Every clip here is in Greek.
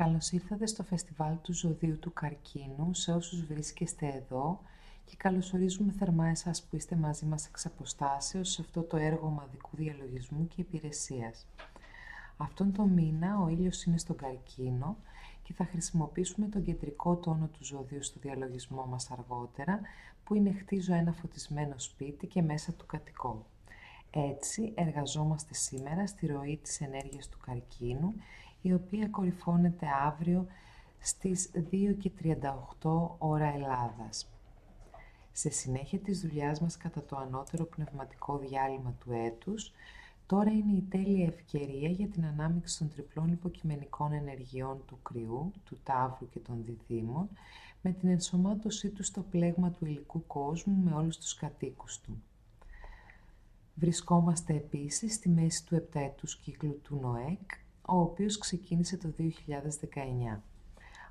Καλώς ήρθατε στο φεστιβάλ του ζωδίου του καρκίνου σε όσους βρίσκεστε εδώ και καλωσορίζουμε θερμά εσάς που είστε μαζί μας εξ αποστάσεως σε αυτό το έργο ομαδικού διαλογισμού και υπηρεσίας. Αυτόν τον μήνα ο ήλιος είναι στον καρκίνο και θα χρησιμοποιήσουμε τον κεντρικό τόνο του ζωδίου στο διαλογισμό μας αργότερα που είναι χτίζω ένα φωτισμένο σπίτι και μέσα του κατοικό. Έτσι εργαζόμαστε σήμερα στη ροή της ενέργειας του καρκίνου η οποία κορυφώνεται αύριο στις 2 και 38 ώρα Ελλάδας. Σε συνέχεια της δουλειάς μας κατά το ανώτερο πνευματικό διάλειμμα του έτους, τώρα είναι η τέλεια ευκαιρία για την ανάμειξη των τριπλών υποκειμενικών ενεργειών του κρυού, του τάβρου και των διδήμων, με την ενσωμάτωσή του στο πλέγμα του υλικού κόσμου με όλους τους κατοίκους του. Βρισκόμαστε επίσης στη μέση του επταετούς κύκλου του ΝΟΕΚ, ο οποίος ξεκίνησε το 2019.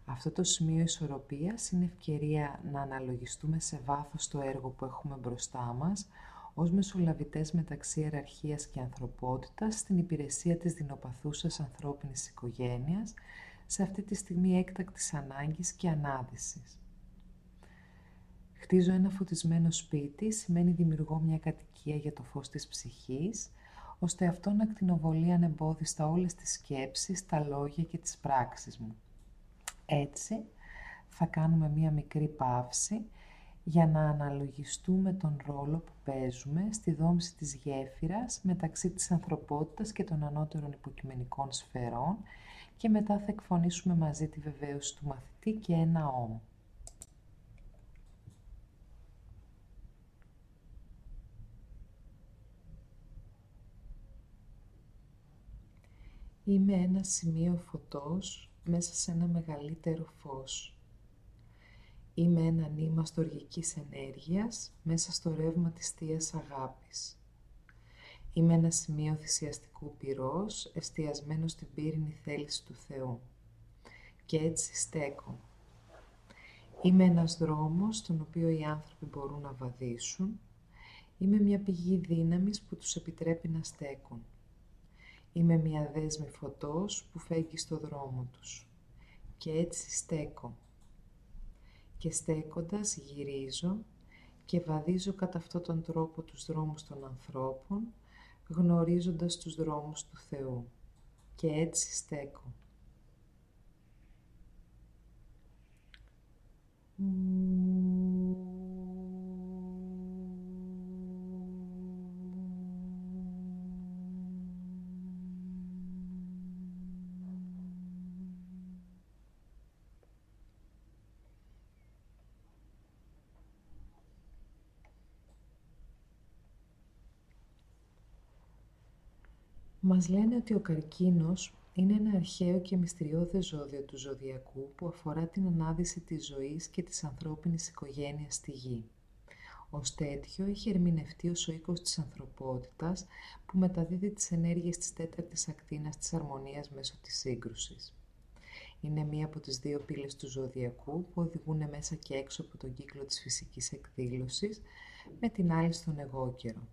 Αυτό το σημείο ισορροπίας είναι ευκαιρία να αναλογιστούμε σε βάθος το έργο που έχουμε μπροστά μας, ως μεσολαβητές μεταξύ ιεραρχίας και ανθρωπότητας στην υπηρεσία της δεινοπαθούσας ανθρώπινης οικογένειας, σε αυτή τη στιγμή έκτακτης ανάγκης και ανάδυσης. Χτίζω ένα φωτισμένο σπίτι σημαίνει δημιουργώ μια κατοικία για το φως της ψυχής, ώστε αυτό να κτηνοβολεί ανεμπόδιστα όλες τις σκέψεις, τα λόγια και τις πράξεις μου. Έτσι, θα κάνουμε μία μικρή παύση για να αναλογιστούμε τον ρόλο που παίζουμε στη δόμηση της γέφυρας μεταξύ της ανθρωπότητας και των ανώτερων υποκειμενικών σφαιρών και μετά θα εκφωνήσουμε μαζί τη βεβαίωση του μαθητή και ένα όμο. Είμαι ένα σημείο φωτός μέσα σε ένα μεγαλύτερο φως. Είμαι ένα νήμα στοργικής ενέργειας μέσα στο ρεύμα της Θείας Αγάπης. Είμαι ένα σημείο θυσιαστικού πυρός εστιασμένο στην πύρινη θέληση του Θεού. Και έτσι στέκω. Είμαι ένας δρόμος στον οποίο οι άνθρωποι μπορούν να βαδίσουν. Είμαι μια πηγή δύναμης που τους επιτρέπει να στέκουν. Είμαι μια δέσμη φωτός που φέγγει στο δρόμο τους. Και έτσι στέκω. Και στέκοντας γυρίζω και βαδίζω κατά αυτόν τον τρόπο τους δρόμους των ανθρώπων, γνωρίζοντας τους δρόμους του Θεού. Και έτσι στέκω. Μας λένε ότι ο καρκίνος είναι ένα αρχαίο και μυστηριώδες ζώδιο του ζωδιακού που αφορά την ανάδυση της ζωής και της ανθρώπινης οικογένειας στη γη. Ως τέτοιο έχει ερμηνευτεί ως ο οίκος της ανθρωπότητας που μεταδίδει τις ενέργειες της τέταρτης ακτίνας της αρμονίας μέσω της σύγκρουσης. Είναι μία από τις δύο πύλες του ζωδιακού που οδηγούν μέσα και έξω από τον κύκλο της φυσικής εκδήλωσης με την άλλη στον εγώ καιρό.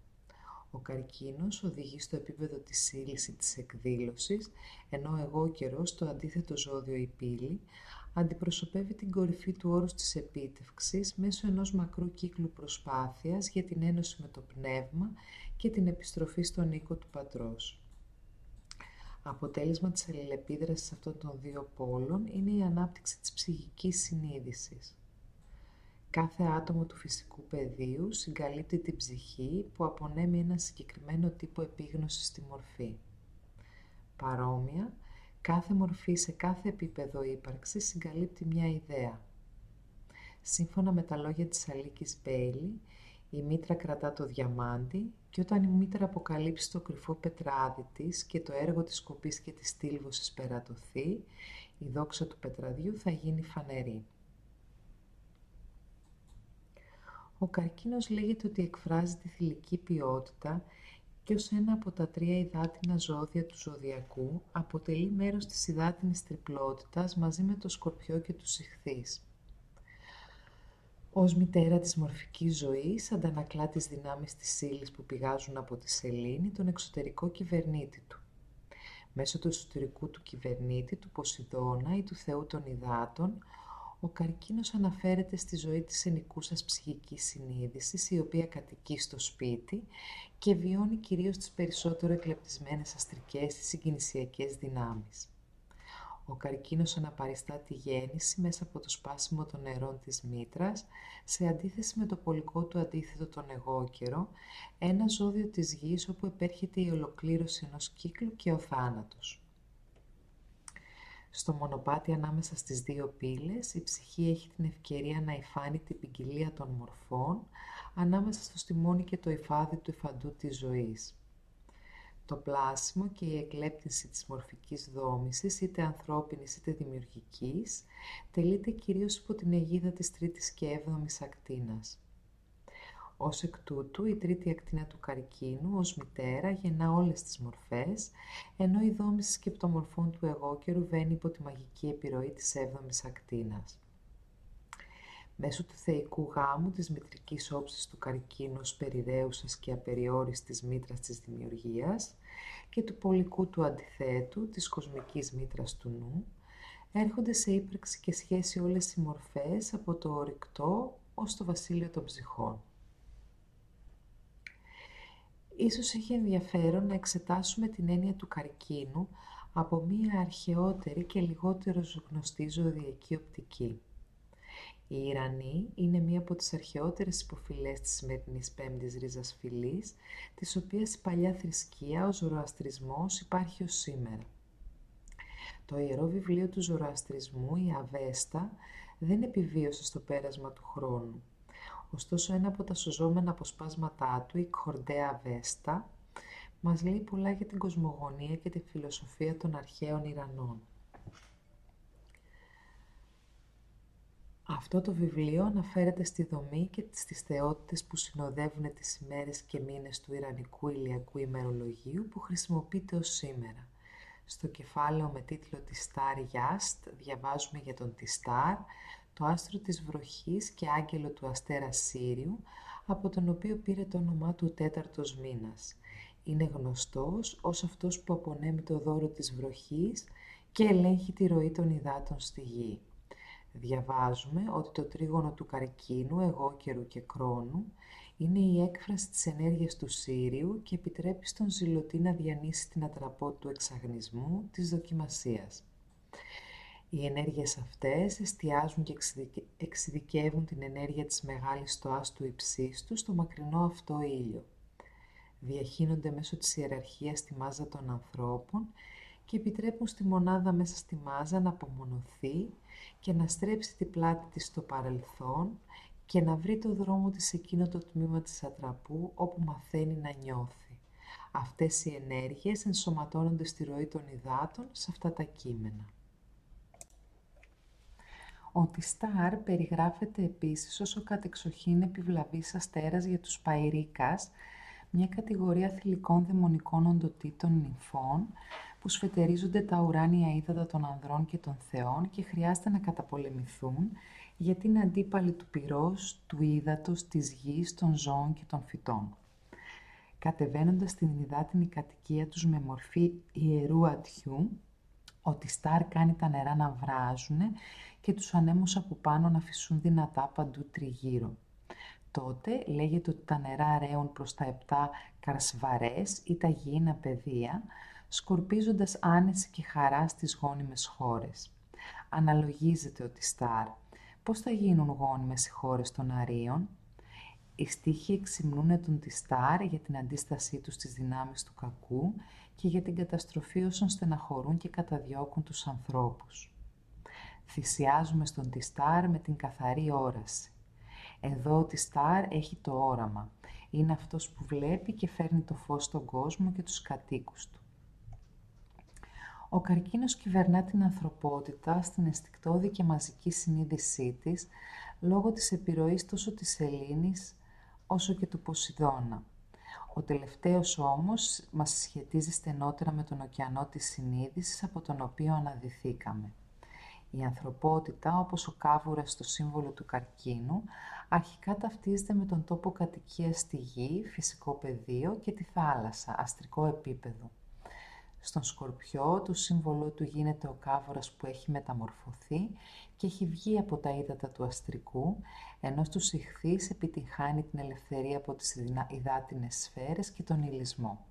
Ο καρκίνος οδηγεί στο επίπεδο της σύλληση της εκδήλωσης, ενώ εγώ καιρός στο αντίθετο ζώδιο η πύλη αντιπροσωπεύει την κορυφή του όρους της επίτευξης μέσω ενός μακρού κύκλου προσπάθειας για την ένωση με το πνεύμα και την επιστροφή στον οίκο του πατρός. Αποτέλεσμα της αλληλεπίδρασης αυτών των δύο πόλων είναι η ανάπτυξη της ψυχικής συνείδησης. Κάθε άτομο του φυσικού πεδίου συγκαλύπτει την ψυχή που απονέμει ένα συγκεκριμένο τύπο επίγνωσης στη μορφή. Παρόμοια, κάθε μορφή σε κάθε επίπεδο ύπαρξης συγκαλύπτει μια ιδέα. Σύμφωνα με τα λόγια της Αλίκης Μπέιλι, η μήτρα κρατά το διαμάντι και όταν η μήτρα αποκαλύψει το κρυφό πετράδι της και το έργο της κοπής και της στήλβωσης περατωθεί, η δόξα του πετραδιού θα γίνει φανερή. Ο καρκίνος λέγεται ότι εκφράζει τη θηλυκή ποιότητα και ως ένα από τα τρία υδάτινα ζώδια του ζωδιακού αποτελεί μέρος της υδάτινης τριπλότητας μαζί με το σκορπιό και τους ηχθείς. Ως μητέρα της μορφικής ζωής αντανακλά τις δυνάμεις της ύλης που πηγάζουν από τη σελήνη τον εξωτερικό κυβερνήτη του. Μέσω του εσωτερικού του κυβερνήτη, του Ποσειδώνα ή του Θεού των Ιδάτων, ο καρκίνος αναφέρεται στη ζωή της ενικούσας ψυχικής συνείδησης, η οποία κατοικεί στο σπίτι και βιώνει κυρίως τις περισσότερο εκλεπτισμένες αστρικές ή συγκινησιακές δυνάμεις. Ο καρκίνος αναπαριστά τη γέννηση μέσα από το σπάσιμο των νερών της μήτρας, σε αντίθεση με το πολικό του αντίθετο τον εγώκερο, ένα ζώδιο της γης όπου επέρχεται η ολοκλήρωση ενός κύκλου και ο θάνατος. Στο μονοπάτι ανάμεσα στις δύο πύλες, η ψυχή έχει την ευκαιρία να υφάνει την ποικιλία των μορφών ανάμεσα στο στιμόνι και το υφάδι του υφαντού της ζωής. Το πλάσιμο και η εκλέπτυνση της μορφικής δόμησης, είτε ανθρώπινης είτε δημιουργικής, τελείται κυρίως υπό την αιγίδα της τρίτης και έβδομης ακτίνας. Ως εκ τούτου, η τρίτη ακτίνα του καρκίνου ως μητέρα γεννά όλες τις μορφές, ενώ η δόμηση σκεπτομορφών του εγώκερου βαίνει υπό τη μαγική επιρροή της έβδομης ακτίνας. Μέσω του θεϊκού γάμου της μητρικής όψης του καρκίνου ως περιραίουσας και απεριόριστης μήτρας της δημιουργίας και του πολικού του αντιθέτου, της κοσμικής μήτρας του νου, έρχονται σε ύπαρξη και σχέση όλες οι μορφές από το ορυκτό ως το βασίλειο των ψυχών. Ίσως έχει ενδιαφέρον να εξετάσουμε την έννοια του καρκίνου από μία αρχαιότερη και λιγότερο γνωστή ζωδιακή οπτική. Η Ιρανή είναι μία από τις αρχαιότερες υποφυλές της σημερινής πέμπτης ρίζας φυλής, της οποίας η παλιά θρησκεία, ο ζωροαστρισμός, υπάρχει ως σήμερα. Το ιερό βιβλίο του ζωροαστρισμού, η Αβέστα, δεν επιβίωσε στο πέρασμα του χρόνου. Ωστόσο, ένα από τα σωζόμενα αποσπάσματά του, η Κορντέα Βέστα, μας λέει πολλά για την κοσμογονία και τη φιλοσοφία των αρχαίων Ιρανών. Αυτό το βιβλίο αναφέρεται στη δομή και στις θεότητες που συνοδεύουν τις ημέρες και μήνες του Ιρανικού ηλιακού ημερολογίου που χρησιμοποιείται ως σήμερα. Στο κεφάλαιο με τίτλο «Τιστάρ Γιάστ» διαβάζουμε για τον Τιστάρ, το άστρο της βροχής και άγγελο του αστέρα Σύριου, από τον οποίο πήρε το όνομά του τέταρτος μήνας. Είναι γνωστός ως αυτός που απονέμει το δώρο της βροχής και ελέγχει τη ροή των υδάτων στη γη. Διαβάζουμε ότι το τρίγωνο του καρκίνου, εγώκερου και κρόνου είναι η έκφραση της ενέργειας του Σύριου και επιτρέπει στον ζηλωτή να διανύσει την ατραπό του εξαγνισμού της δοκιμασίας. Οι ενέργειες αυτές εστιάζουν και εξειδικεύουν την ενέργεια της μεγάλης στοάς του υψίστου στο μακρινό αυτό ήλιο. Διαχύνονται μέσω της ιεραρχίας στη μάζα των ανθρώπων και επιτρέπουν στη μονάδα μέσα στη μάζα να απομονωθεί και να στρέψει την πλάτη της στο παρελθόν και να βρει το δρόμο της σε εκείνο το τμήμα της ατραπού όπου μαθαίνει να νιώθει. Αυτές οι ενέργειες ενσωματώνονται στη ροή των υδάτων σε αυτά τα κείμενα. Ο Τιστάρ περιγράφεται επίσης ως ο κατεξοχήν επιβλαβής αστέρας για τους Παϊρίκας, μια κατηγορία θηλυκών δαιμονικών οντοτήτων νυμφών που σφετερίζονται τα ουράνια ύδατα των ανδρών και των θεών και χρειάζεται να καταπολεμηθούν γιατί είναι αντίπαλοι του πυρός, του ύδατος, της γης, των ζώων και των φυτών. Κατεβαίνοντας στην υδάτινη κατοικία τους με μορφή ιερού ατιού, ο Τιστάρ κάνει τα νερά να βράζουν και τους ανέμους από πάνω να φυσούν δυνατά παντού τριγύρω. Τότε λέγεται ότι τα νερά ρέουν προς τα επτά καρσβαρές ή τα γήινα πεδία, σκορπίζοντας άνεση και χαρά στις γόνιμες χώρες. Αναλογίζεται ότι Στάρ. Πώς θα γίνουν γόνιμες οι χώρες των αρίων; Οι στίχοι εξυμνούν τον Τιστάρ για την αντίστασή του στις δυνάμεις του κακού και για την καταστροφή όσων στεναχωρούν και καταδιώκουν τους ανθρώπους. Θυσιάζουμε στον Τιστάρ με την καθαρή όραση. Εδώ ο Τιστάρ έχει το όραμα. Είναι αυτός που βλέπει και φέρνει το φως στον κόσμο και τους κατοίκους του. Ο καρκίνος κυβερνά την ανθρωπότητα στην αισθηκτόδη και μαζική συνείδησή της λόγω της επιρροής τόσο της Ελλήνης όσο και του Ποσειδώνα. Ο τελευταίος όμως μας σχετίζει στενότερα με τον ωκεανό της συνείδησης από τον οποίο αναδυθήκαμε. Η ανθρωπότητα, όπως ο κάβουρας στο σύμβολο του καρκίνου, αρχικά ταυτίζεται με τον τόπο κατοικίας στη γη, φυσικό πεδίο και τη θάλασσα, αστρικό επίπεδο. Στον Σκορπιό το σύμβολό του γίνεται ο κάβορας που έχει μεταμορφωθεί και έχει βγει από τα ύδατα του αστρικού, ενώ στους ηχθείς επιτυγχάνει την ελευθερία από τις υδάτινες σφαίρες και τον ηλισμό.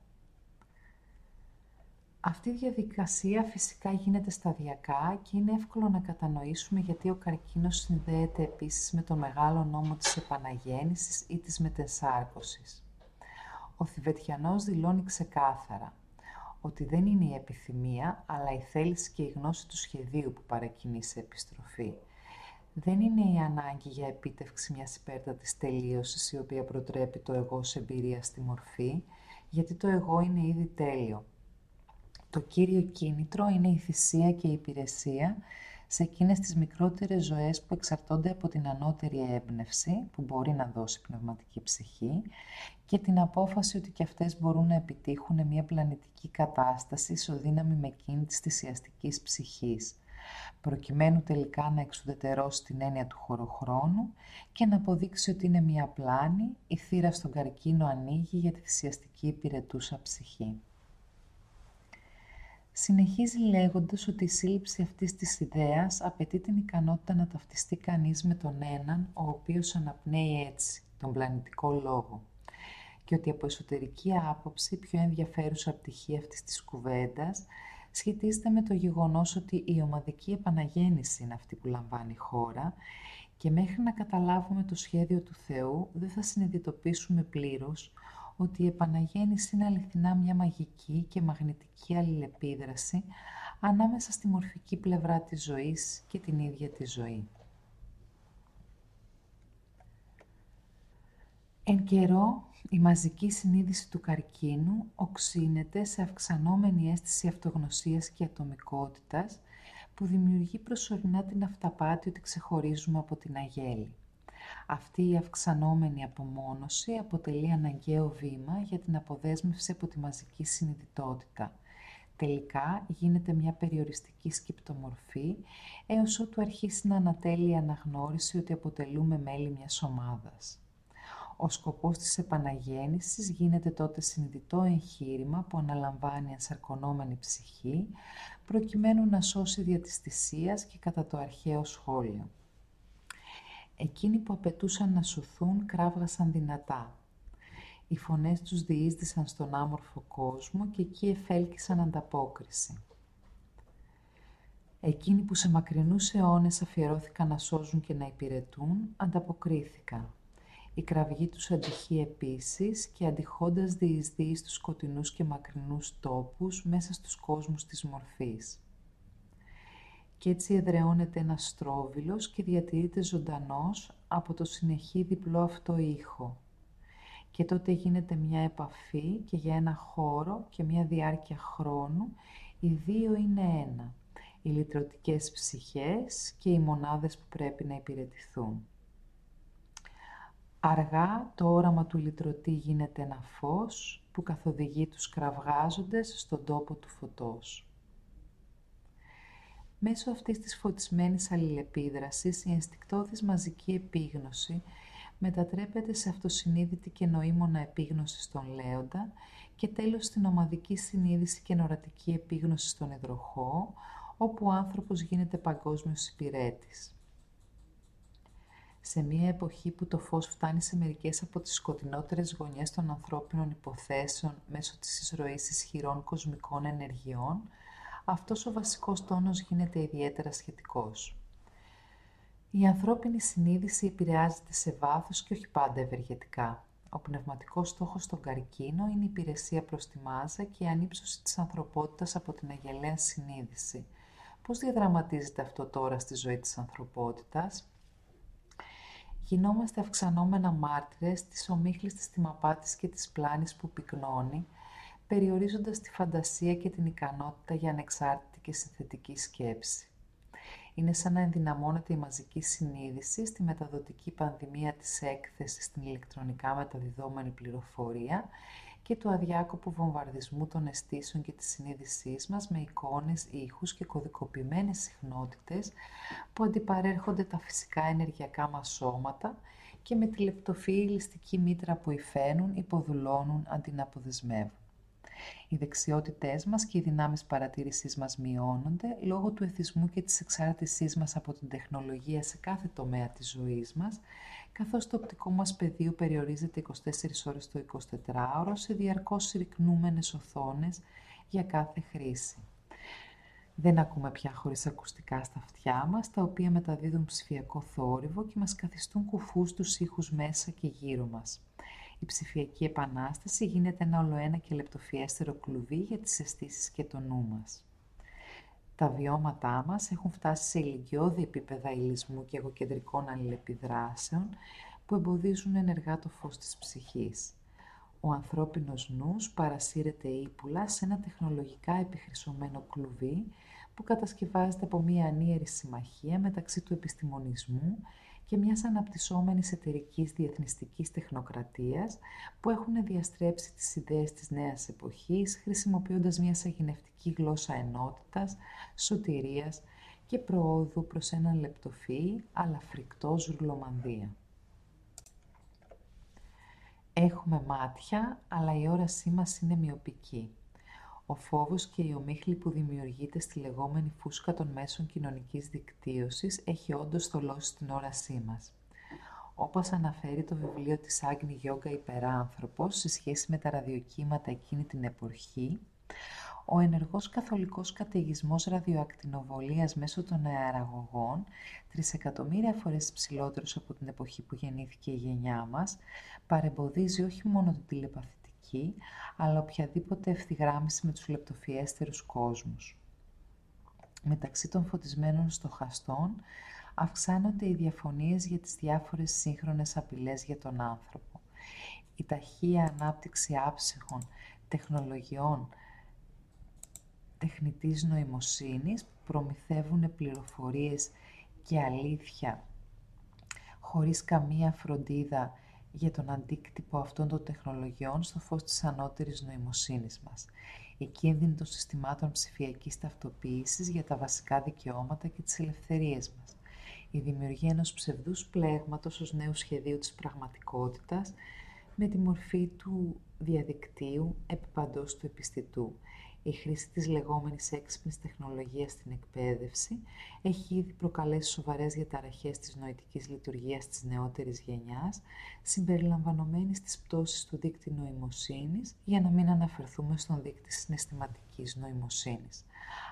Αυτή η διαδικασία φυσικά γίνεται σταδιακά και είναι εύκολο να κατανοήσουμε γιατί ο καρκίνος συνδέεται επίσης με το μεγάλο νόμο της επαναγέννησης ή της μετεσάρκωσης. Ο Θηβετιανός δηλώνει ξεκάθαρα ότι δεν είναι η επιθυμία, αλλά η θέληση και η γνώση του σχεδίου που παρακινεί σε επιστροφή. Δεν είναι η ανάγκη για επίτευξη μιας υπέρτατης τελείωσης η οποία προτρέπει το εγώ σε εμπειρία στη μορφή, γιατί το εγώ είναι ήδη τέλειο το κύριο κίνητρο είναι η θυσία και η υπηρεσία σε εκείνες τις μικρότερες ζωές που εξαρτώνται από την ανώτερη έμπνευση που μπορεί να δώσει πνευματική ψυχή και την απόφαση ότι και αυτές μπορούν να επιτύχουν μια πλανητική κατάσταση ισοδύναμη με εκείνη της θυσιαστικής ψυχής προκειμένου τελικά να εξουδετερώσει την έννοια του χωροχρόνου και να αποδείξει ότι είναι μια πλάνη, η θύρα στον καρκίνο ανοίγει για τη θυσιαστική υπηρετούσα ψυχή. Συνεχίζει λέγοντας ότι η σύλληψη αυτής της ιδέας απαιτεί την ικανότητα να ταυτιστεί κανείς με τον έναν, ο οποίος αναπνέει έτσι, τον πλανητικό λόγο. Και ότι από εσωτερική άποψη, πιο ενδιαφέρουσα πτυχή αυτής της κουβέντας, σχετίζεται με το γεγονός ότι η ομαδική επαναγέννηση είναι αυτή που λαμβάνει η χώρα και μέχρι να καταλάβουμε το σχέδιο του Θεού δεν θα συνειδητοποιήσουμε πλήρως ότι η επαναγέννηση είναι αληθινά μια μαγική και μαγνητική αλληλεπίδραση ανάμεσα στη μορφική πλευρά της ζωής και την ίδια τη ζωή. Εν καιρό, η μαζική συνείδηση του καρκίνου οξύνεται σε αυξανόμενη αίσθηση αυτογνωσίας και ατομικότητας που δημιουργεί προσωρινά την αυταπάτη ότι ξεχωρίζουμε από την αγέλη. Αυτή η αυξανόμενη απομόνωση αποτελεί αναγκαίο βήμα για την αποδέσμευση από τη μαζική συνειδητότητα. Τελικά γίνεται μια περιοριστική σκεπτομορφή έως ότου αρχίσει να ανατέλει η αναγνώριση ότι αποτελούμε μέλη μιας ομάδας. Ο σκοπός της επαναγέννησης γίνεται τότε συνειδητό εγχείρημα που αναλαμβάνει ενσαρκωνόμενη ψυχή προκειμένου να σώσει δια της και κατά το αρχαίο σχόλιο. Εκείνοι που απαιτούσαν να σωθούν κράβγασαν δυνατά. Οι φωνές τους διείσδησαν στον άμορφο κόσμο και εκεί εφέλκυσαν ανταπόκριση. Εκείνοι που σε μακρινούς αιώνες αφιερώθηκαν να σώζουν και να υπηρετούν, ανταποκρίθηκαν. Η κραυγή τους αντυχεί επίσης και αντιχώντας διεισδύει στους σκοτεινούς και μακρινούς τόπους μέσα στους κόσμους της μορφής και έτσι εδραιώνεται ένας στρόβιλος και διατηρείται ζωντανός από το συνεχή διπλό αυτό ήχο. Και τότε γίνεται μια επαφή και για ένα χώρο και μια διάρκεια χρόνου οι δύο είναι ένα. Οι λυτρωτικές ψυχές και οι μονάδες που πρέπει να υπηρετηθούν. Αργά το όραμα του λυτρωτή γίνεται ένα φως που καθοδηγεί τους κραυγάζοντες στον τόπο του φωτός. Μέσω αυτής της φωτισμένης αλληλεπίδρασης, η ενστικτόδης μαζική επίγνωση μετατρέπεται σε αυτοσυνείδητη και νοήμονα επίγνωση στον λέοντα και τέλος στην ομαδική συνείδηση και νορατική επίγνωση στον υδροχό, όπου ο άνθρωπος γίνεται παγκόσμιος υπηρέτης. Σε μια εποχή που το φως φτάνει σε μερικές από τις σκοτεινότερες γωνιές των ανθρώπινων υποθέσεων μέσω της εισρωής ισχυρών κοσμικών ενεργειών, αυτός ο βασικός τόνος γίνεται ιδιαίτερα σχετικός. Η ανθρώπινη συνείδηση επηρεάζεται σε βάθος και όχι πάντα ευεργετικά. Ο πνευματικός στόχος στον καρκίνο είναι η υπηρεσία προς τη μάζα και η ανύψωση της ανθρωπότητας από την αγελαία συνείδηση. Πώς διαδραματίζεται αυτό τώρα στη ζωή της ανθρωπότητας; Γινόμαστε αυξανόμενα μάρτυρες της ομίχλης της θυμαπάτης και της πλάνης που πυκνώνει, περιορίζοντας τη φαντασία και την ικανότητα για ανεξάρτητη και συνθετική σκέψη. Είναι σαν να ενδυναμώνεται η μαζική συνείδηση στη μεταδοτική πανδημία της έκθεσης στην ηλεκτρονικά μεταδιδόμενη πληροφορία και του αδιάκοπου βομβαρδισμού των αισθήσεων και της συνείδησής μας με εικόνες, ήχους και κωδικοποιημένες συχνότητες που αντιπαρέρχονται τα φυσικά ενεργειακά μας σώματα και με τη λεπτοφυή ληστική μήτρα που υφαίνουν, υποδουλώνουν αντί να αποδεσμεύουν. Οι δεξιότητές μας και οι δυνάμεις παρατήρησής μας μειώνονται λόγω του εθισμού και της εξάρτησής μας από την τεχνολογία σε κάθε τομέα της ζωής μας, καθώς το οπτικό μας πεδίο περιορίζεται 24 ώρες το 24ωρο σε διαρκώς συρρυκνούμενες οθόνες για κάθε χρήση. Δεν ακούμε πια χωρίς ακουστικά στα αυτιά μας, τα οποία μεταδίδουν ψηφιακό θόρυβο και μας καθιστούν κουφούς τους ήχους μέσα και γύρω μας. Η ψηφιακή επανάσταση γίνεται ένα ολοένα και λεπτοφιέστερο κλουβί για τις αισθήσεις και το νου μας. Τα βιώματά μας έχουν φτάσει σε ηλικιώδη επίπεδα ηλισμού και εγωκεντρικών αλληλεπιδράσεων που εμποδίζουν ενεργά το φως της ψυχής. Ο ανθρώπινος νους παρασύρεται ύπουλα σε ένα τεχνολογικά επιχρυσωμένο κλουβί που κατασκευάζεται από μία ανίερη συμμαχία μεταξύ του επιστημονισμού και μιας αναπτυσσόμενης εταιρικής διεθνιστικής τεχνοκρατίας που έχουν διαστρέψει τις ιδέες της νέας εποχής χρησιμοποιώντας μια σαγηνευτική γλώσσα ενότητας, σωτηρίας και προόδου προς έναν λεπτοφυή αλλά φρικτός ζουρλομανδία. Έχουμε μάτια, αλλά η όρασή μας είναι μειοπική. Ο φόβος και η ομίχλη που δημιουργείται στη λεγόμενη φούσκα των μέσων κοινωνικής δικτύωσης έχει όντως θολώσει την όρασή μας. Όπως αναφέρει το βιβλίο της Άγνη Γιόγκα Υπεράνθρωπος σε σχέση με τα ραδιοκύματα εκείνη την εποχή, ο ενεργός καθολικός καταιγισμός ραδιοακτινοβολίας μέσω των αεραγωγών, τρισεκατομμύρια φορές ψηλότερος από την εποχή που γεννήθηκε η γενιά μας, παρεμποδίζει όχι μόνο την τηλεπαθητική, αλλά οποιαδήποτε ευθυγράμμιση με τους λεπτοφιέστερους κόσμους. Μεταξύ των φωτισμένων στοχαστών αυξάνονται οι διαφωνίες για τις διάφορες σύγχρονες απειλές για τον άνθρωπο. Η ταχεία ανάπτυξη άψυχων τεχνολογιών τεχνητής νοημοσύνης που προμηθεύουν πληροφορίες και αλήθεια χωρίς καμία φροντίδα για τον αντίκτυπο αυτών των τεχνολογιών στο φως της ανώτερης νοημοσύνης μας. Η κίνδυνη των συστημάτων ψηφιακής ταυτοποίησης για τα βασικά δικαιώματα και τις ελευθερίες μας. Η δημιουργία ενός ψευδούς πλέγματος ως νέου σχεδίου της πραγματικότητας με τη μορφή του διαδικτύου επί παντός του επιστητού η χρήση της λεγόμενης έξυπνης τεχνολογίας στην εκπαίδευση έχει ήδη προκαλέσει σοβαρές διαταραχές της νοητικής λειτουργίας της νεότερης γενιάς, συμπεριλαμβανομένης της πτώσης του δίκτυου νοημοσύνης, για να μην αναφερθούμε στον δίκτυο συναισθηματικής νοημοσύνης.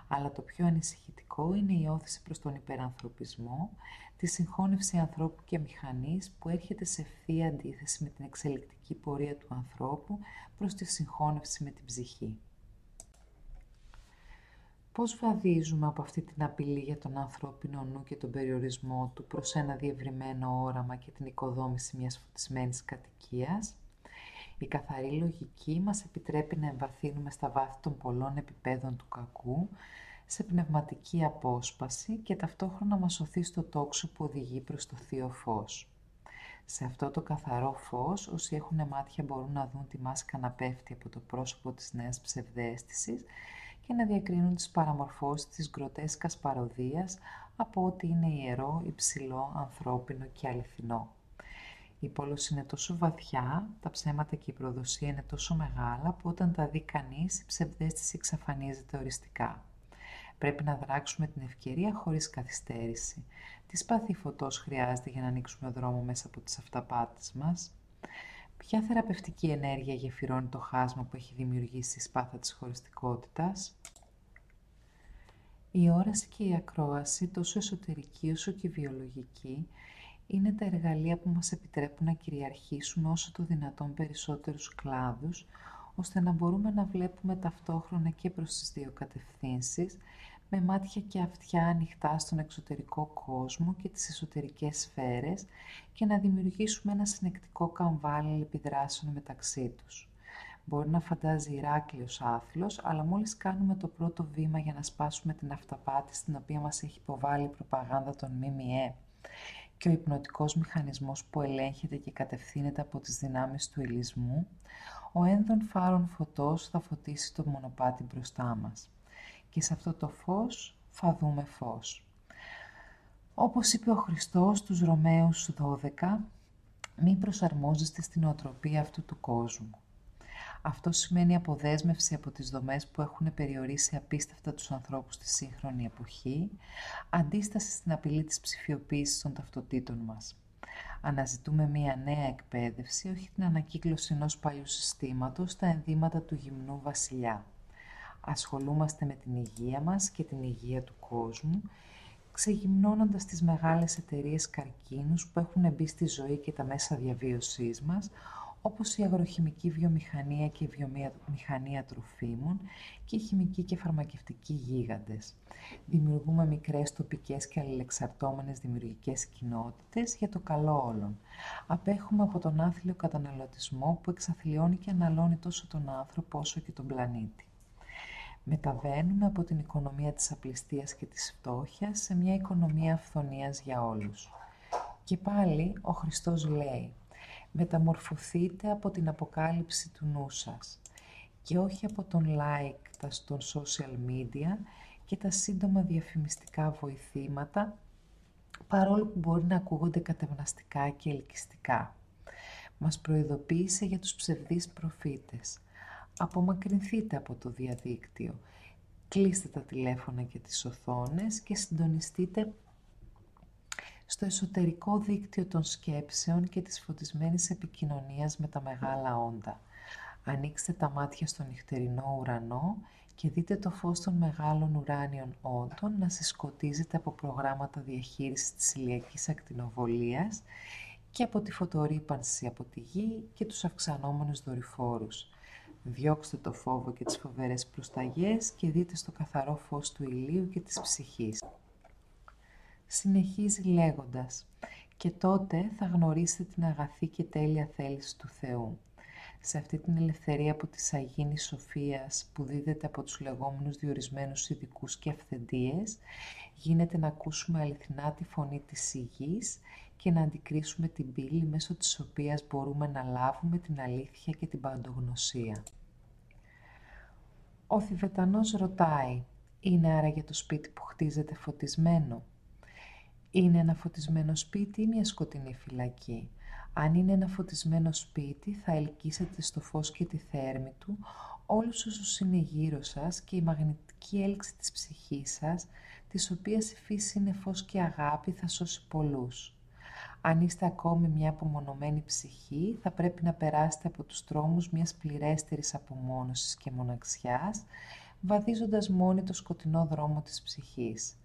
Αλλά το πιο ανησυχητικό είναι η όθηση προς τον υπερανθρωπισμό, τη συγχώνευση ανθρώπου και μηχανής που έρχεται σε ευθεία αντίθεση με την εξελικτική πορεία του ανθρώπου προς τη συγχώνευση με την ψυχή. Πώς βαδίζουμε από αυτή την απειλή για τον ανθρώπινο νου και τον περιορισμό του προς ένα διευρυμένο όραμα και την οικοδόμηση μιας φωτισμένης κατοικίας; Η καθαρή λογική μας επιτρέπει να εμβαθύνουμε στα βάθη των πολλών επιπέδων του κακού, σε πνευματική απόσπαση και ταυτόχρονα μας σωθεί στο τόξο που οδηγεί προς το θείο φως. Σε αυτό το καθαρό φως, όσοι έχουν μάτια μπορούν να δουν τη μάσκα να πέφτει από το πρόσωπο της νέας ψευδέστησης και να διακρίνουν τις παραμορφώσεις της γκροτέσκας παροδίας από ό,τι είναι ιερό, υψηλό, ανθρώπινο και αληθινό. Η πόλωση είναι τόσο βαθιά, τα ψέματα και η προδοσία είναι τόσο μεγάλα που όταν τα δει κανείς η ψευδέστηση εξαφανίζεται οριστικά. Πρέπει να δράξουμε την ευκαιρία χωρίς καθυστέρηση. Τι σπάθη φωτός χρειάζεται για να ανοίξουμε δρόμο μέσα από τις αυταπάτες μας; Ποια θεραπευτική ενέργεια γεφυρώνει το χάσμα που έχει δημιουργήσει η σπάθα της χωριστικότητας; Η όραση και η ακρόαση, τόσο εσωτερική όσο και βιολογική, είναι τα εργαλεία που μας επιτρέπουν να κυριαρχήσουμε όσο το δυνατόν περισσότερους κλάδους, ώστε να μπορούμε να βλέπουμε ταυτόχρονα και προς τις δύο κατευθύνσεις, με μάτια και αυτιά ανοιχτά στον εξωτερικό κόσμο και τις εσωτερικές σφαίρες και να δημιουργήσουμε ένα συνεκτικό καμβάλι επιδράσεων μεταξύ τους. Μπορεί να φαντάζει Ηράκλειος άθλος, αλλά μόλις κάνουμε το πρώτο βήμα για να σπάσουμε την αυταπάτη στην οποία μας έχει υποβάλει η προπαγάνδα των ΜΜΕ και ο υπνοτικός μηχανισμός που ελέγχεται και κατευθύνεται από τις δυνάμεις του ηλισμού, ο ένδον φάρων φωτός θα φωτίσει το μονοπάτι μπροστά μας και σε αυτό το φως θα δούμε φως. Όπως είπε ο Χριστός στους Ρωμαίους 12, μην προσαρμόζεστε στην οτροπία αυτού του κόσμου. Αυτό σημαίνει αποδέσμευση από τις δομές που έχουν περιορίσει απίστευτα τους ανθρώπους στη σύγχρονη εποχή, αντίσταση στην απειλή της ψηφιοποίησης των ταυτοτήτων μας. Αναζητούμε μία νέα εκπαίδευση, όχι την ανακύκλωση ενός παλιού συστήματος στα ενδύματα του γυμνού βασιλιά. Ασχολούμαστε με την υγεία μας και την υγεία του κόσμου, ξεγυμνώνοντας τις μεγάλες εταιρείες καρκίνους που έχουν μπει στη ζωή και τα μέσα διαβίωσής μας, όπως η αγροχημική βιομηχανία και η βιομηχανία τροφίμων και οι χημικοί και φαρμακευτικοί γίγαντες. Δημιουργούμε μικρές τοπικές και αλληλεξαρτώμενες δημιουργικές κοινότητες για το καλό όλων. Απέχουμε από τον άθλιο καταναλωτισμό που εξαθλιώνει και αναλώνει τόσο τον άνθρωπο όσο και τον πλανήτη. Μεταβαίνουμε από την οικονομία της απληστίας και της φτώχειας σε μια οικονομία αυθονίας για όλους. Και πάλι ο Χριστός λέει μεταμορφωθείτε από την αποκάλυψη του νου σας και όχι από τον like τα στον social media και τα σύντομα διαφημιστικά βοηθήματα παρόλο που μπορεί να ακούγονται κατευναστικά και ελκυστικά. Μας προειδοποίησε για τους ψευδείς προφήτες. Απομακρυνθείτε από το διαδίκτυο. Κλείστε τα τηλέφωνα και τις οθόνες και συντονιστείτε στο εσωτερικό δίκτυο των σκέψεων και της φωτισμένης επικοινωνίας με τα μεγάλα όντα. Ανοίξτε τα μάτια στο νυχτερινό ουρανό και δείτε το φως των μεγάλων ουράνιων όντων να συσκοτίζεται από προγράμματα διαχείρισης της ηλιακής ακτινοβολίας και από τη φωτορύπανση από τη γη και τους αυξανόμενους δορυφόρους. Διώξτε το φόβο και τις φοβερές προσταγές και δείτε στο καθαρό φως του ηλίου και της ψυχής συνεχίζει λέγοντας «Και τότε θα γνωρίσετε την αγαθή και τέλεια θέληση του Θεού». Σε αυτή την ελευθερία από της σαγίνη σοφίας που δίδεται από τους λεγόμενους διορισμένους ειδικούς και αυθεντίες, γίνεται να ακούσουμε αληθινά τη φωνή της υγιής και να αντικρίσουμε την πύλη μέσω της οποίας μπορούμε να λάβουμε την αλήθεια και την παντογνωσία. Ο Θηβετανός ρωτάει, είναι άραγε το σπίτι που χτίζεται φωτισμένο; Είναι ένα φωτισμένο σπίτι ή μια σκοτεινή φυλακή; Αν είναι ένα φωτισμένο σπίτι, θα ελκύσετε στο φως και τη θέρμη του όλους όσους είναι γύρω σας και η μαγνητική έλξη της ψυχής σας, της οποίας η φύση είναι φως και αγάπη, θα σώσει πολλούς. Αν είστε ακόμη μια απομονωμένη ψυχή, θα πρέπει να περάσετε από τους τρόμους μιας πληρέστερης απομόνωσης και μοναξιάς, βαδίζοντας μόνοι το σκοτεινό δρόμο της ψυχής.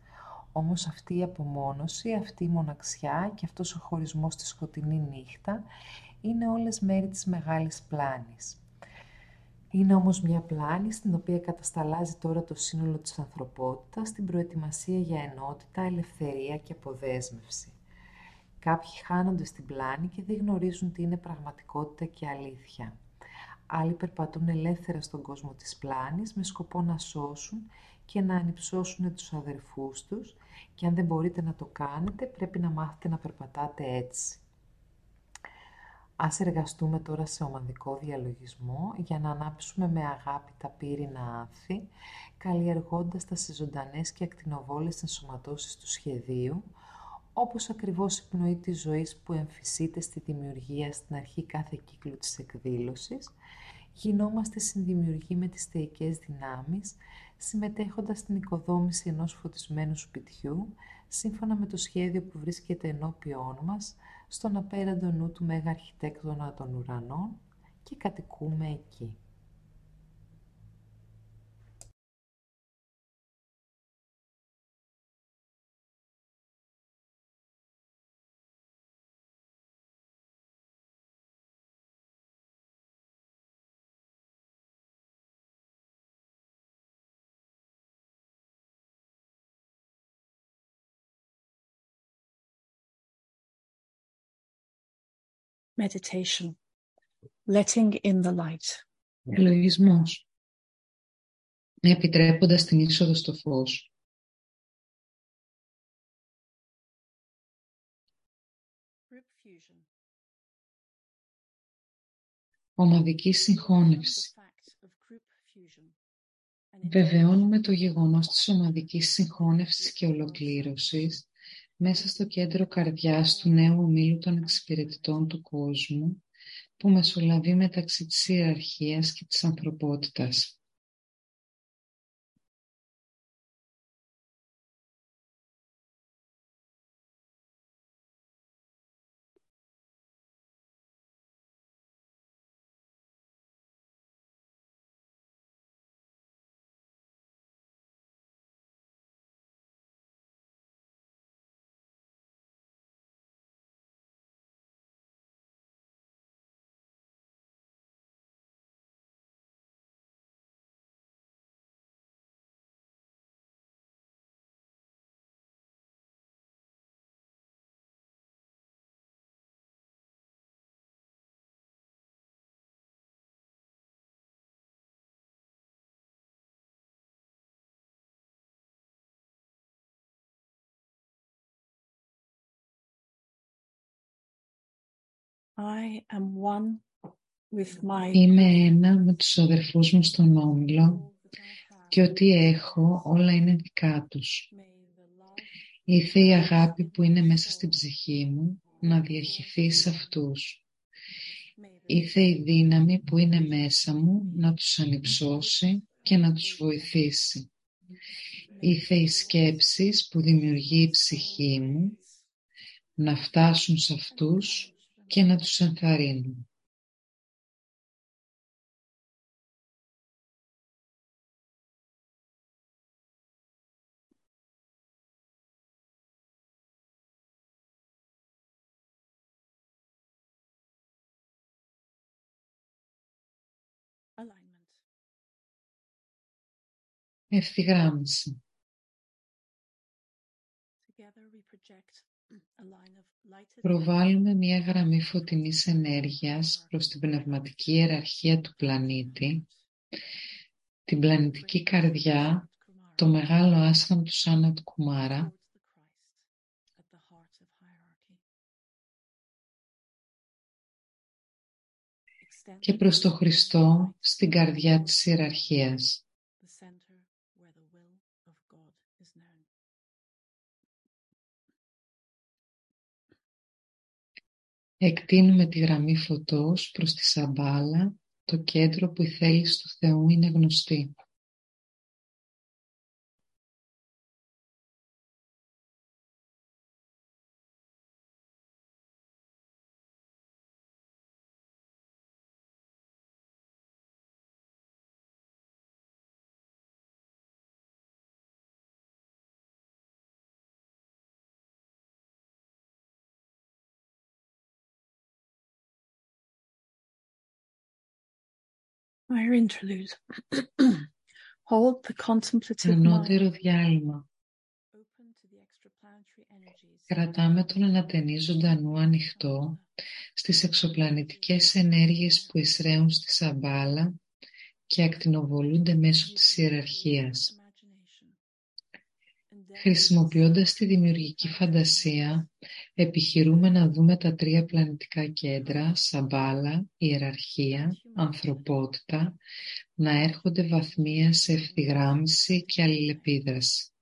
Όμως αυτή η απομόνωση, αυτή η μοναξιά και αυτός ο χωρισμός στη σκοτεινή νύχτα είναι όλες μέρη της μεγάλης πλάνης. Είναι όμως μια πλάνη στην οποία κατασταλάζει τώρα το σύνολο της ανθρωπότητας στην προετοιμασία για ενότητα, ελευθερία και αποδέσμευση. Κάποιοι χάνονται στην πλάνη και δεν γνωρίζουν τι είναι πραγματικότητα και αλήθεια. Άλλοι περπατούν ελεύθερα στον κόσμο της πλάνης με σκοπό να σώσουν και να ανυψώσουν τους αδερφούς τους και αν δεν μπορείτε να το κάνετε πρέπει να μάθετε να περπατάτε έτσι. Ας εργαστούμε τώρα σε ομαδικό διαλογισμό για να ανάψουμε με αγάπη τα πύρινα άνθη, καλλιεργώντας τα σε ζωντανές και ακτινοβόλες ενσωματώσεις του σχεδίου, όπως ακριβώς η πνοή της ζωής που εμφυσείται στη δημιουργία στην αρχή κάθε κύκλου της εκδήλωσης, γινόμαστε συνδημιουργοί με τις θεϊκές δυνάμεις, συμμετέχοντας στην οικοδόμηση ενός φωτισμένου σπιτιού, σύμφωνα με το σχέδιο που βρίσκεται ενώπιόν μας, στον απέραντο νου του Μέγα Αρχιτέκτονα των Ουρανών και κατοικούμε εκεί. Meditation, letting in the light. Ελογισμός. Επιτρέποντας την είσοδο στο φως. Ομαδική συγχώνευση. Βεβαιώνουμε το γεγονός της ομαδικής συγχώνευσης και ολοκλήρωσης μέσα στο κέντρο καρδιάς του νέου ομίλου των εξυπηρετητών του κόσμου, που μεσολαβεί μεταξύ της ιεραρχίας και της ανθρωπότητας. Είμαι ένα με τους αδερφούς μου στον Όμιλο και ό,τι έχω όλα είναι δικά τους. Ήθε η αγάπη που είναι μέσα στην ψυχή μου να διαχυθεί σε αυτούς. Ήθε η δύναμη που είναι μέσα μου να τους ανυψώσει και να τους βοηθήσει. Ήθε οι σκέψεις που δημιουργεί η ψυχή μου να φτάσουν σε αυτούς και να τους ενθαρρύνουν. Ευθυγράμμιση. Προβάλλουμε μια γραμμή φωτεινής ενέργειας προς την πνευματική ιεραρχία του πλανήτη, την πλανητική καρδιά, το μεγάλο άστραμ του Σάνατ Κουμάρα, και προς το Χριστό στην καρδιά της ιεραρχίας. Εκτείνουμε τη γραμμή φωτός προς τη Σαμπάλα, το κέντρο που η θέληση του Θεού είναι γνωστή. Fire interlude. Hold the contemplative Ανώτερο διάλειμμα. Κρατάμε τον ανατενίζοντα νου ανοιχτό στις εξωπλανητικές ενέργειες που εισραίουν στη Σαμπάλα και ακτινοβολούνται μέσω της ιεραρχίας. Χρησιμοποιώντας τη δημιουργική φαντασία, επιχειρούμε να δούμε τα τρία πλανητικά κέντρα, Σαμπάλα, Ιεραρχία, Ανθρωπότητα, να έρχονται βαθμία σε ευθυγράμμιση και αλληλεπίδραση.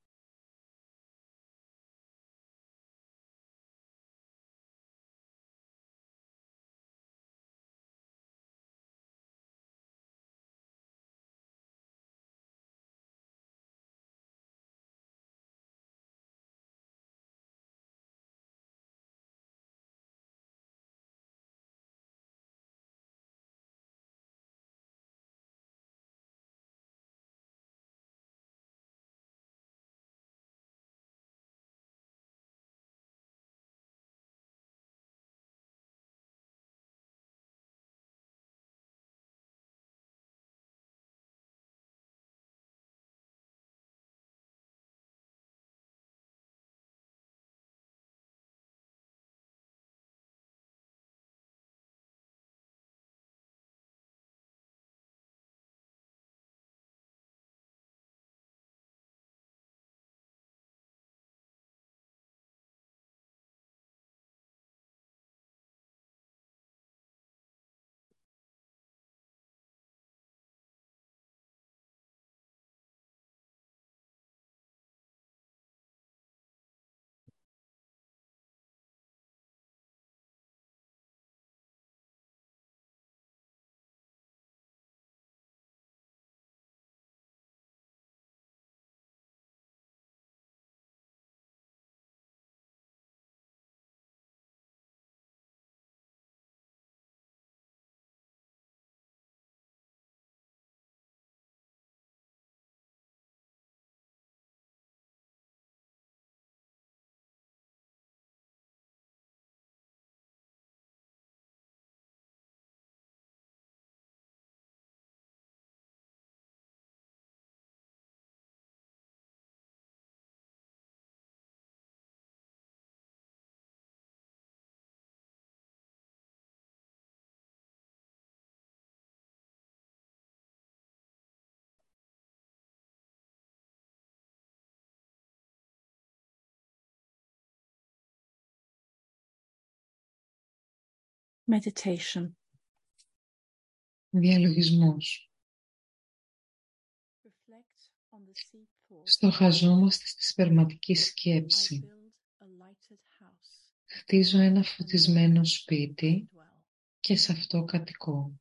Meditation. Διαλογισμός. Reflect on the seed thought. Στοχαζόμαστε στη σπερματική I σκέψη. build a lighted house. Χτίζω ένα φωτισμένο σπίτι Dwell. και σε αυτό κατοικώ.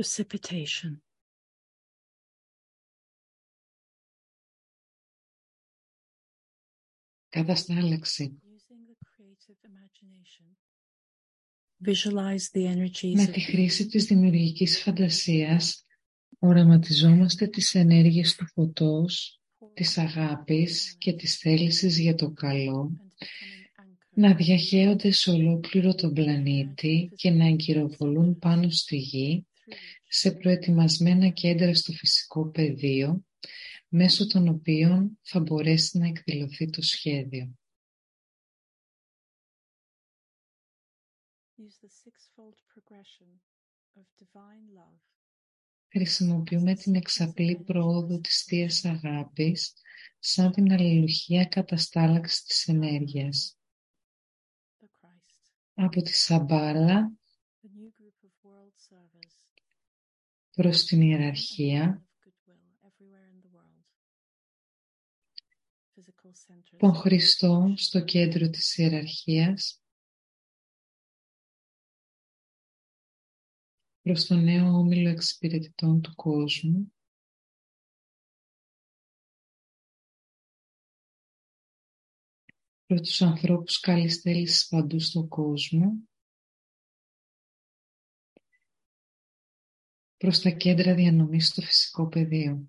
Precipitation. Καταστάλαξη. Using the creative imagination, visualize the energies Με of τη χρήση της δημιουργικής φαντασίας οραματιζόμαστε τις ενέργειες του φωτός, της αγάπης και της θέλησης για το καλό and becoming anchored να διαχέονται σε ολόκληρο τον πλανήτη και να εγκυροβολούν πάνω στη γη through which σε προετοιμασμένα κέντρα στο φυσικό πεδίο μέσω των οποίων θα μπορέσει να εκδηλωθεί το σχέδιο. use the sixfold progression of divine love Χρησιμοποιούμε την εξαπλή πρόοδο της Θείας Αγάπης σαν την αλληλουχία καταστάλαξης της ενέργειας. the Christ, Από τη Σαμπάλα the new group of world servers, προς την and ιεραρχία. Of goodwill everywhere in the world. Physical centers των Χριστών στο κέντρο της ιεραρχίας. Προς το νέο όμιλο εξυπηρετητών του κόσμου. Προς τους ανθρώπους καλής θέλησης παντού στον κόσμο προς τα κέντρα διανομής στο φυσικό πεδίο.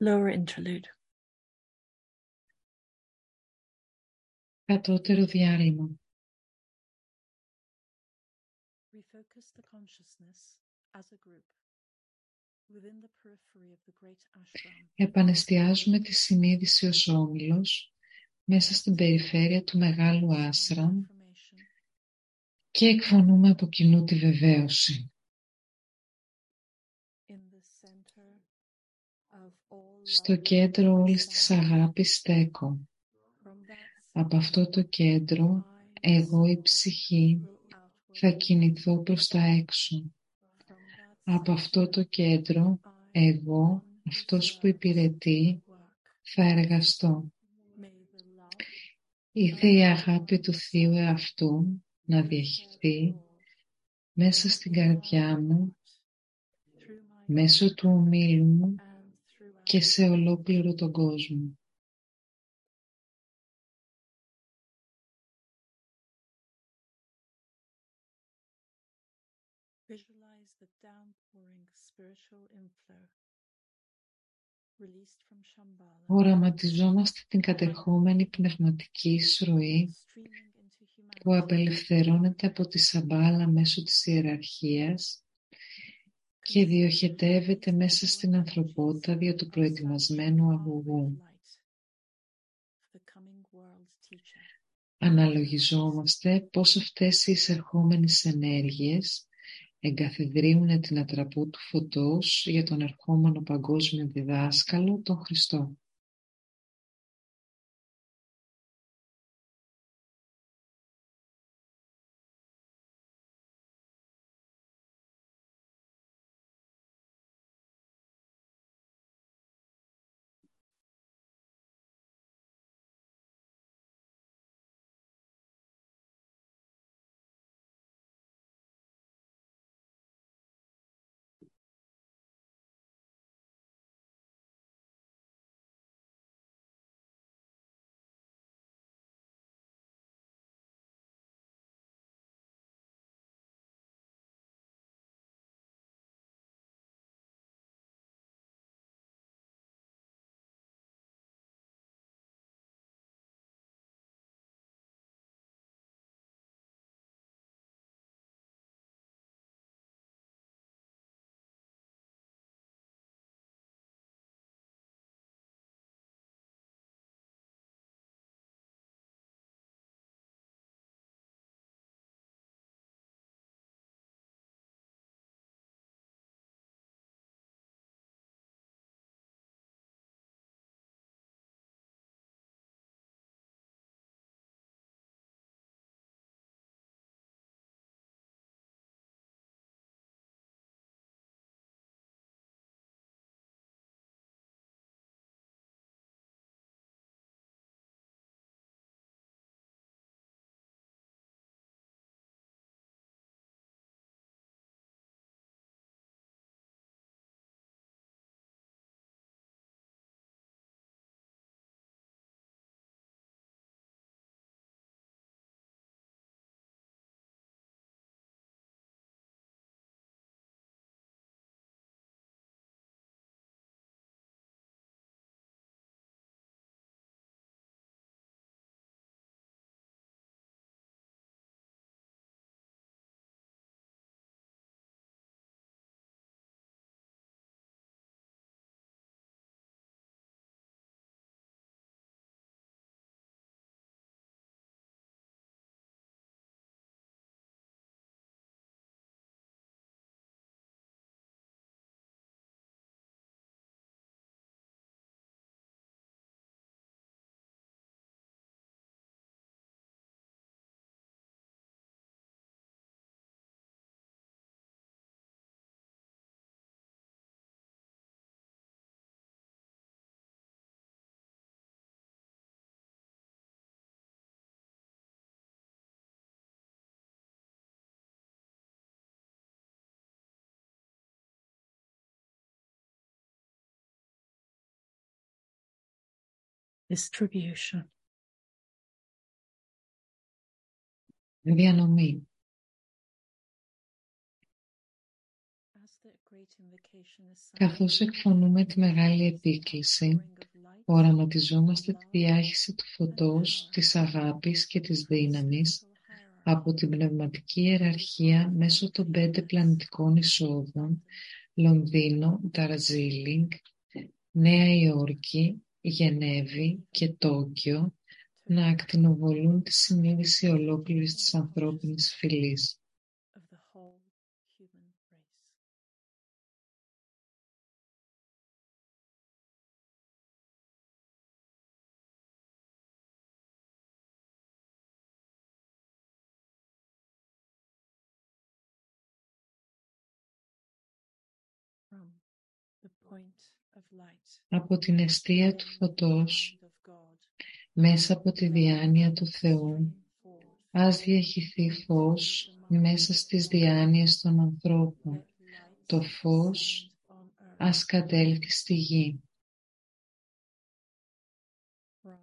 Lower interlude. Κατώτερο διάλειμμα. Refocus the consciousness as a group within the periphery of the great ashram Επανεστιάζουμε τη συνείδηση ως όμιλος μέσα στην περιφέρεια του Μεγάλου Άσραμ information και εκφωνούμε από κοινού τη βεβαίωση. in the center of all Στο love κέντρο όλης της stand. αγάπης στέκω. From that Από αυτό το κέντρο, I εγώ η ψυχή will outward. θα κινηθώ προς τα έξω. From that Από αυτό το κέντρο, I, εγώ, one who αυτός που serves, υπηρετεί, work. θα εργαστώ. May the love Ήθε η αγάπη του Θείου εαυτού να διαχειριστεί pour μέσα στην καρδιά μου, through my μέσω του ομίλου μου and throughout και σε ολόκληρο τον κόσμο. Visualize the downpouring spiritual inflow released from Shambhala, Οραματιζόμαστε την κατεχόμενη πνευματική εισρωή streaming into που humanity απελευθερώνεται από τη Σαμπάλα μέσω της ιεραρχίας και διοχετεύεται μέσα στην ανθρωπότητα δια του προετοιμασμένου αγωγού. For the coming world teacher, Αναλογιζόμαστε πώς αυτές οι εισερχόμενες ενέργειες εγκαθιδρύουν την ατραπό του φωτός για τον ερχόμενο παγκόσμιο διδάσκαλο, τον Χριστό. Distribution, διανομή. as the great invocation is sung, Καθώς εκφωνούμε τη μεγάλη επίκληση, pouring of light οραματιζόμαστε τη διάχυση του φωτός, της αγάπης και της δύναμης spiritual hierarchy από την πνευματική ιεραρχία μέσω των πέντε πλανητικών εισόδων Λονδίνο, Νταρζίλινγκ, Νέα Υόρκη, Γενέβη και Τόκιο να ακτινοβολούν τη συνείδηση ολόκληρης της ανθρώπινης φυλής. Από την αιστεία του in the φωτός, mind of God, μέσα από τη διάνοια του Θεού, stream forth. ας διαχυθεί φως μέσα στις διάνοιες των ανθρώπων. Let light Το φως descend on earth. ας κατέλθει στη γη. from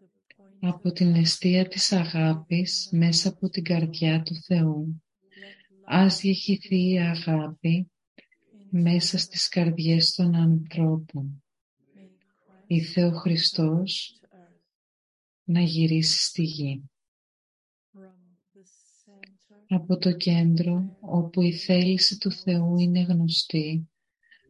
the point Από of την light, αιστεία της αγάπης, μέσα από την καρδιά του Θεού, let light ας διαχυθεί η αγάπη into μέσα στις καρδιές των ανθρώπων. may Η Christ Θεό Χριστός to earth να γυρίσει στη γη. from the center Από το κέντρο, όπου η θέληση του Θεού είναι γνωστή,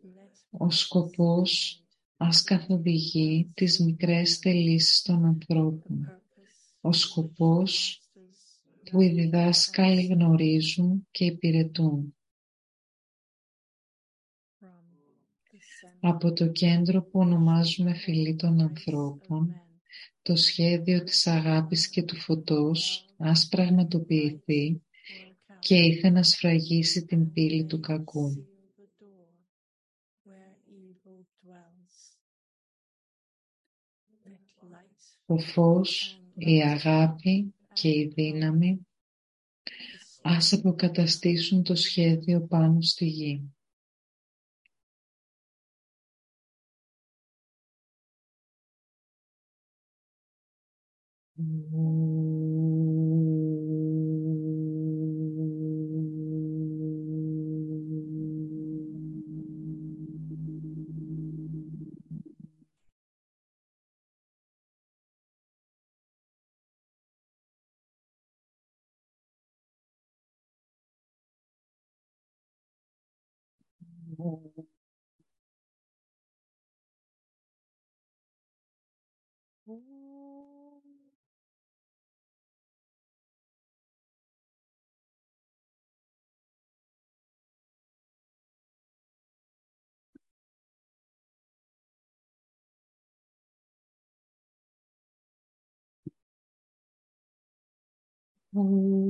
let ο σκοπός ας καθοδηγεί τις μικρές θελήσεις των ανθρώπων. purpose Ο σκοπός masters που οι διδάσκαλοι γνωρίζουν και υπηρετούν. Από το κέντρο που ονομάζουμε φυλή των race of ανθρώπων, men το σχέδιο της αγάπης και του φωτός ας πραγματοποιηθεί work out και ήθε να σφραγίσει την πύλη του and κακού. seal the door where evil dwells. Let light Το φως, η αγάπη και η δύναμη ας αποκαταστήσουν το σχέδιο πάνω στη γη. Mm-hmm. うん。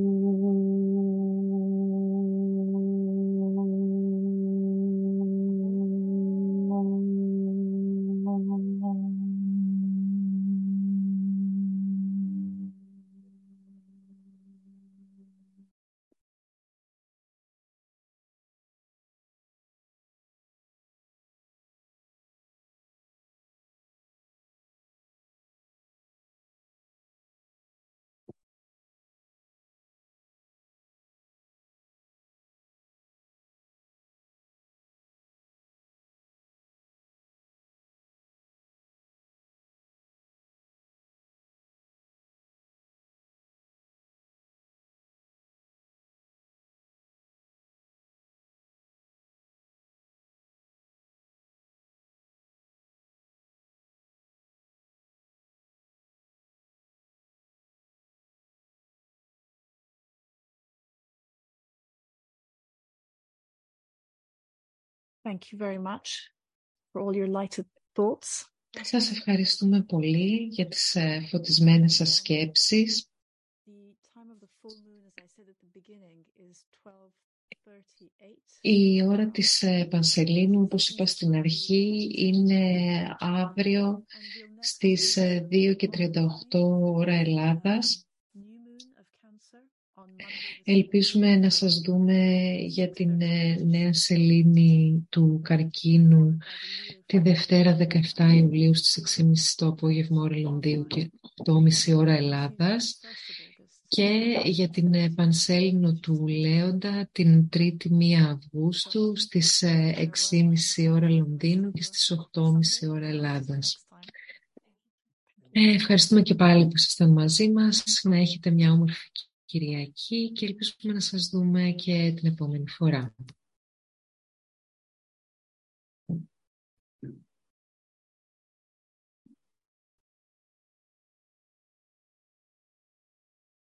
Thank you very much for all your lighted thoughts. Σας ευχαριστούμε πολύ για τις ε, φωτισμένες σας σκέψεις. The time of the full moon, as I said at the beginning, is 12:38. Η ώρα της ε, Πανσελίνου, όπως είπα στην αρχή, είναι αύριο And we'll next στις ε, 2 και 38 ώρα Ελλάδας. Ελπίζουμε να σας δούμε για την ε, νέα σελήνη του καρκίνου τη Δευτέρα 17 Ιουλίου στις 6.30 το απόγευμα ώρα Λονδίου και 8.30 ώρα Ελλάδας και για την ε, Πανσέλινο του Λέοντα την 3η 1 Αυγούστου στις 6.30 ε, ώρα Λονδίνου και στις 8.30 ώρα Ελλάδας. Ε, ευχαριστούμε και πάλι που ήσασταν μαζί μας. Να έχετε μια όμορφη Κυριακή και ελπίζουμε να σας δούμε και την επόμενη φορά.